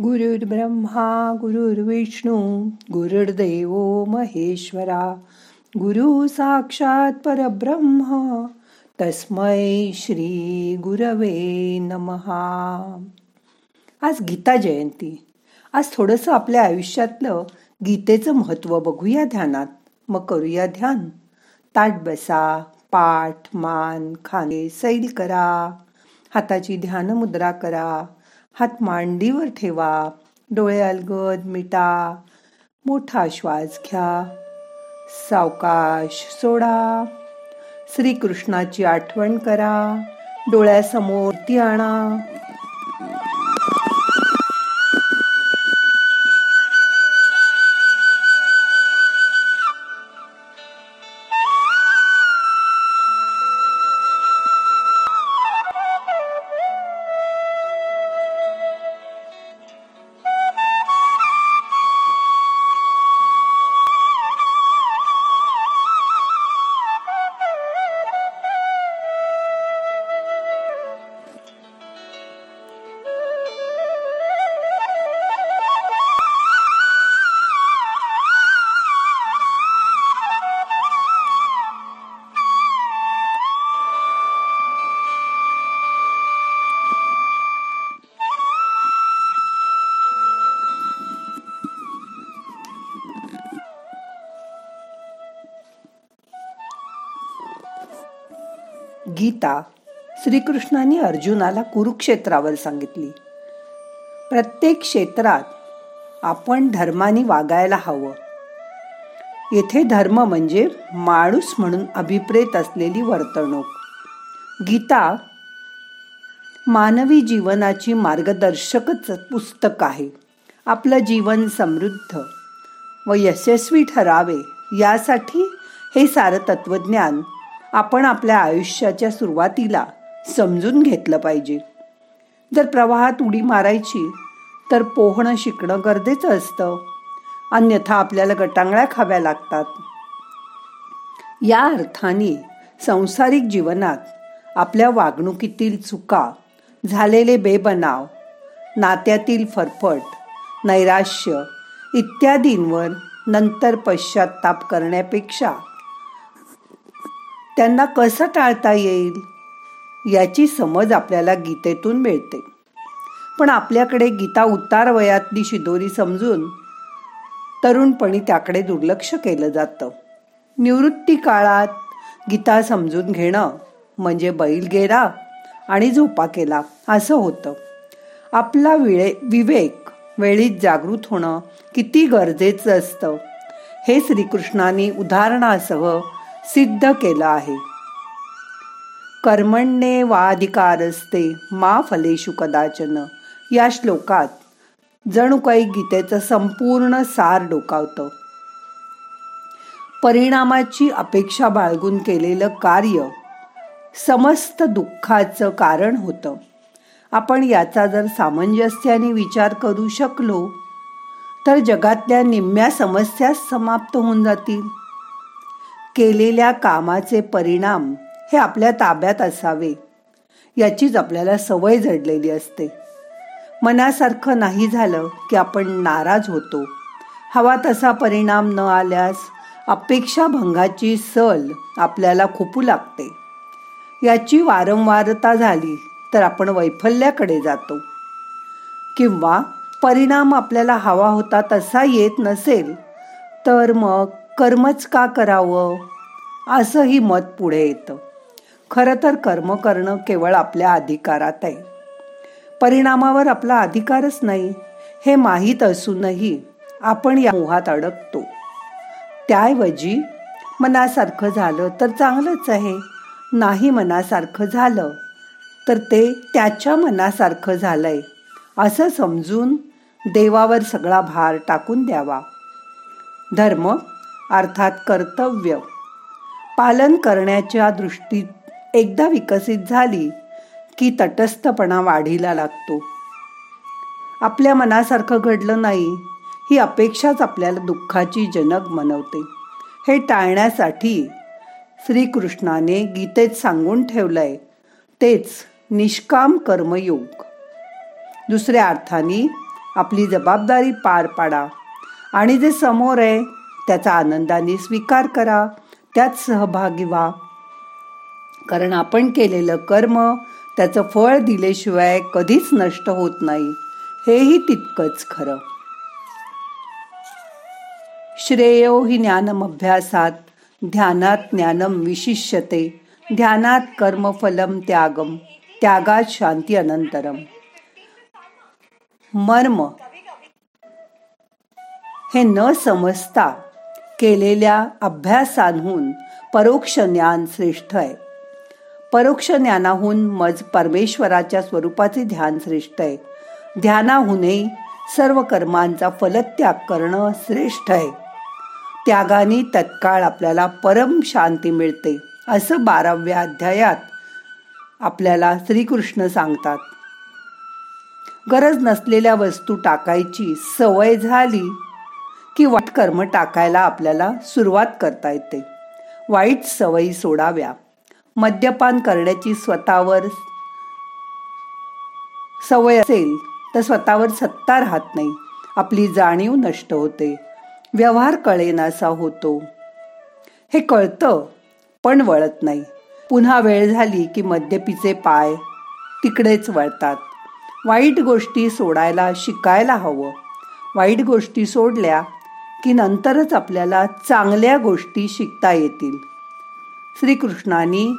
गुरुर्ब्रह्मा गुरुर्विष्णू गुरुर्देव महेश्वरा गुरु साक्षात परब्रह्म तस्मै श्री गुरवे नमहा. आज गीता जयंती. आज थोडंसं आपल्या आयुष्यातलं गीतेचं महत्त्व बघूया ध्यानात. मग करूया ध्यान. ताट बसा पाठ मान खाणे सैल करा. हाताची ध्यान मुद्रा करा. हात मांडीवर ठेवा. डोळे अलगद मिटा. मोठा श्वास घ्या. सावकाश सोडा. श्रीकृष्णाची आठवण करा. डोळ्यासमोर ती आणा. गीता श्रीकृष्णाने अर्जुनाला कुरुक्षेत्रावर सांगितली. प्रत्येक क्षेत्रात आपण धर्माने वागायला हवं. येथे धर्म म्हणजे माणूस म्हणून अभिप्रेत असलेली वर्तणूक. गीता मानवी जीवनाची मार्गदर्शकच पुस्तक आहे. आपलं जीवन समृद्ध व यशस्वी ठरावे यासाठी हे सारं तत्वज्ञान आपण आपल्या आयुष्याच्या सुरुवातीला समजून घेतलं पाहिजे. जर प्रवाहात उडी मारायची तर पोहणं शिकणं गरजेचं असतं. अन्यथा आपल्याला गटांगळ्या खाव्या लागतात. या अर्थाने संसारिक जीवनात आपल्या वागणुकीतील चुका झालेले बेबनाव नात्यातील फरफट नैराश्य इत्यादींवर नंतर पश्चाताप करण्यापेक्षा त्यांना कसं टाळता येईल? याची समज आपल्याला गीतेतून मिळते. पण आपल्याकडे गीता उतार वयातली शिदोरी समजून तरुणपणी त्याकडे दुर्लक्ष केलं जातं. निवृत्ती काळात गीता समजून घेणं म्हणजे बैल गेला आणि झोपा केला असं होतं. आपला विळे विवेक वेळीत जागृत होणं किती गरजेचं असतं. हे श्रीकृष्णाने उदाहरणासह सिद्ध केलं आहे. कर्मण्ये वाधिकारस्ते मा फलेशु कदाचन. या श्लोकात जणू काही गीतेचं संपूर्ण सार डोकावतं. परिणामाची अपेक्षा बाळगून केलेलं कार्य समस्त दुःखाचं कारण होतं. आपण याचा जर सामंजस्याने विचार करू शकलो तर जगातल्या निम्म्या समस्या समाप्त होऊन जातील. केलेल्या कामाचे परिणाम हे आपल्या ताब्यात असावे. याचीच आपल्याला सवय जडलेली असते. मनासारखं नाही झालं की आपण नाराज होतो. हवा तसा परिणाम न आल्यास अपेक्षा भंगाची सल आपल्याला खोपू लागते. याची वारंवारता झाली तर आपण वैफल्याकडे जातो. किंवा परिणाम आपल्याला हवा होता तसा येत नसेल तर मग कर्मच का करावं? असंही मत पुढे येतं. खरं तर कर्म करणं केवळ आपल्या अधिकारात आहे. परिणामावर आपला अधिकारच नाही हे माहीत असूनही आपण या मोहात अडकतो. त्याऐवजी मनासारखं झालं तर चांगलंच आहे. नाही मनासारखं झालं तर ते त्याच्या मनासारखं झालंय असं समजून देवावर सगळा भार टाकून द्यावा. धर्म अर्थात कर्तव्य. पालन करण्याच्या दृष्टीत एकदा विकसित झाली की तटस्थपणा वाढीला लागतो. आपल्या मनासारखं घडलं नाही ही अपेक्षाच आपल्याला दुःखाची जनक मनवते हे टाळण्यासाठी श्रीकृष्णाने गीतेत सांगून ठेवलंय तेच निष्काम कर्मयोग. दुसऱ्या अर्थाने आपली जबाबदारी पार पाडा. आणि जे समोर आहे त्याचा आनंदाने स्वीकार करा त्यात सहभागी व्हा. कारण आपण केलेलं कर्म त्याचं फळ दिल्याशिवाय कधीच नष्ट होत नाही. हेही तितकंच खरं. श्रेयो हि ज्ञानमभ्यासात ध्यानात ज्ञानम विशिष्यते ध्यानात कर्मफलम त्यागम त्यागात शांती अनंतरम. मर्म हे न समजता केलेल्या अभ्यासांहून परोक्ष ज्ञान श्रेष्ठ आहे. परोक्ष ज्ञानाहून मज परमेश्वराच्या स्वरूपाचे ध्यान श्रेष्ठ आहे. ध्यानाहूनही सर्व कर्मांचा फलत्याग करणं श्रेष्ठ आहे. त्यागाने तत्काळ आपल्याला परम शांती मिळते असं बाराव्या अध्यायात आपल्याला श्रीकृष्ण सांगतात. गरज नसलेल्या वस्तू टाकायची सवय झाली की वाईट कर्म टाकायला आपल्याला सुरुवात करता येते. वाईट सवयी सोडाव्या. मद्यपान करण्याची स्वतःवर सवय असेल तर स्वतःवर सत्ता राहत नाही. आपली जाणीव नष्ट होते. व्यवहार कळेनासा होतो. हे कळतं पण वळत नाही. पुन्हा वेळ झाली की मद्यपीचे पाय तिकडेच वळतात. वाईट गोष्टी सोडायला शिकायला हवं. वाईट गोष्टी सोडल्या की नंतरच आपल्याला चांगल्या गोष्टी शिकता येतील. श्रीकृष्णाने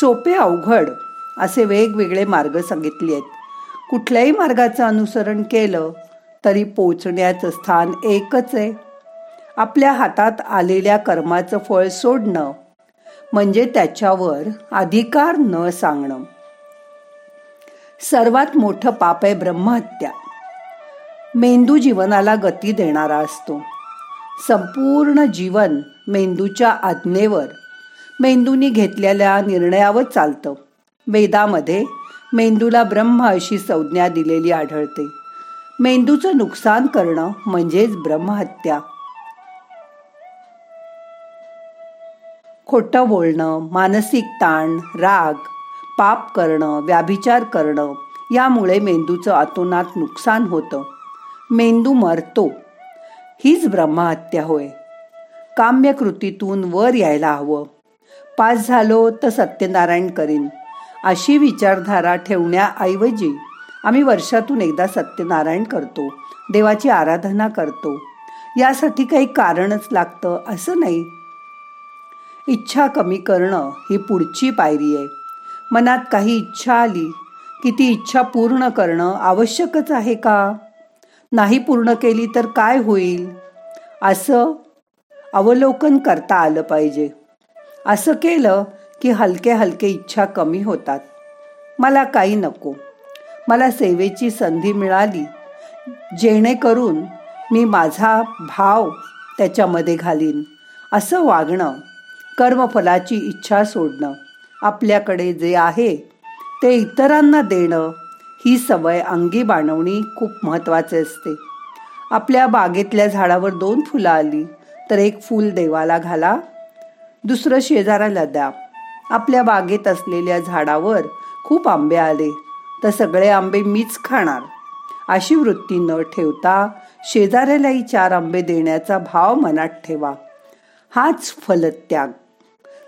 सोपे अवघड असे वेगवेगळे मार्ग सांगितले आहेत. कुठल्याही मार्गाचं अनुसरण केलं तरी पोचण्याचं स्थान एकच आहे. आपल्या हातात आलेल्या कर्माचं फळ सोडणं म्हणजे त्याच्यावर अधिकार न सांगणं. सर्वात मोठं पाप आहे ब्रह्महत्या. मेंदू जीवनाला गती देणारा असतो. संपूर्ण जीवन मेंदूच्या आज्ञेवर. मेंदूनी घेतलेल्या निर्णयावर चालतं. वेदामध्ये मेंदूला ब्रह्म अशी संज्ञा दिलेली आढळते. मेंदूचं नुकसान करणं म्हणजेच ब्रह्महत्या. खोटं बोलणं मानसिक ताण राग पाप करणं व्याभिचार करणं यामुळे मेंदूचं अतोनात नुकसान होतं. मेंदू मरतो. हीच ब्रह्महत्या होय. काम्यकृतीतून वर यायला हवं. पास झालो तर सत्यनारायण करीन. अशी विचारधारा ठेवण्याऐवजी आम्ही वर्षातून एकदा सत्यनारायण करतो. देवाची आराधना करतो. यासाठी काही कारणच लागतं असं नाही. इच्छा कमी करणं ही पुढची पायरी आहे. मनात काही इच्छा आली की ती इच्छा पूर्ण करणं आवश्यकच आहे का? नाही पूर्ण केली तर काय होईल? असं अवलोकन करता आलं पाहिजे. असं केलं की हलके हलके इच्छा कमी होतात. मला काही नको. मला सेवेची संधी मिळाली. जेणेकरून मी माझा भाव त्याच्यामध्ये घालीन. असं वागणं कर्मफलाची इच्छा सोडणं आपल्याकडे जे आहे ते इतरांना देणं ही सवय अंगी बाणवणी खूप महत्त्वाचे असते. आपल्या बागेतल्या झाडावर दोन फुलं आली तर एक फूल देवाला घाला दुसरं शेजाराला द्या. आपल्या बागेत असलेल्या झाडावर खूप आंबे आले तर सगळे आंबे मीच खाणार. अशी वृत्ती न ठेवता शेजाऱ्यालाही चार आंबे देण्याचा भाव मनात ठेवा. हाच फलत्याग.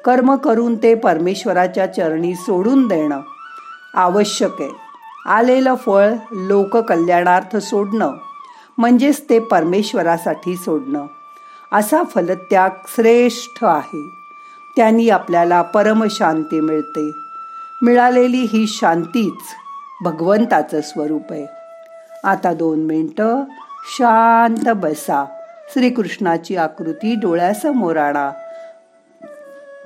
कर्म करून ते परमेश्वराच्या चरणी सोडून देणं आवश्यक आहे. आलेलं फळ लोककल्याणार्थ सोडणं म्हणजेच ते परमेश्वरासाठी सोडणं. असा फलत्याग श्रेष्ठ आहे. त्यांनी आपल्याला परमशांती मिळते. मिळालेली ही शांतीच भगवंताचं स्वरूप आहे. आता दोन मिनटं शांत बसा. श्रीकृष्णाची आकृती डोळ्यासमोर आणा.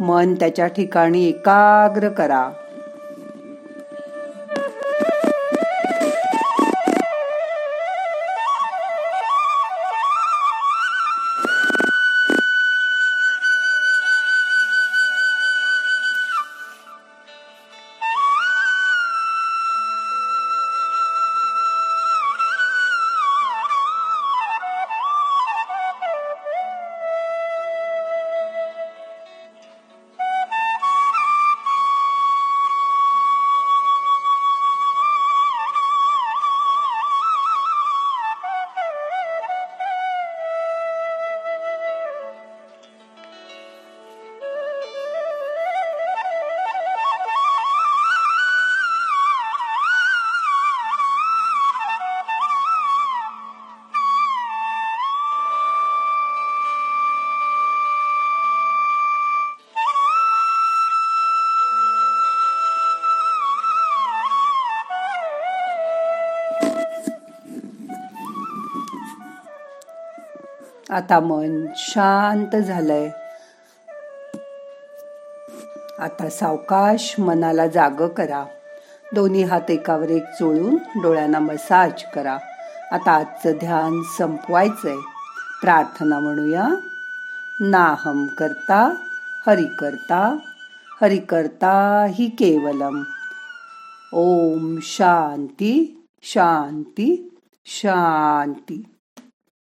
मन त्याच्या ठिकाणी एकाग्र करा. आता मन शांत झालंय. आता सावकाश मनाला जाग करा. दोन्ही हात एकावर एक चोळून डोळ्यांना मसाज करा. आता आजचं ध्यान संपवायचंय. प्रार्थना म्हणूया. नाहम करता हरि करता हरि करता ही केवलम. ओम शांती शांती शांती.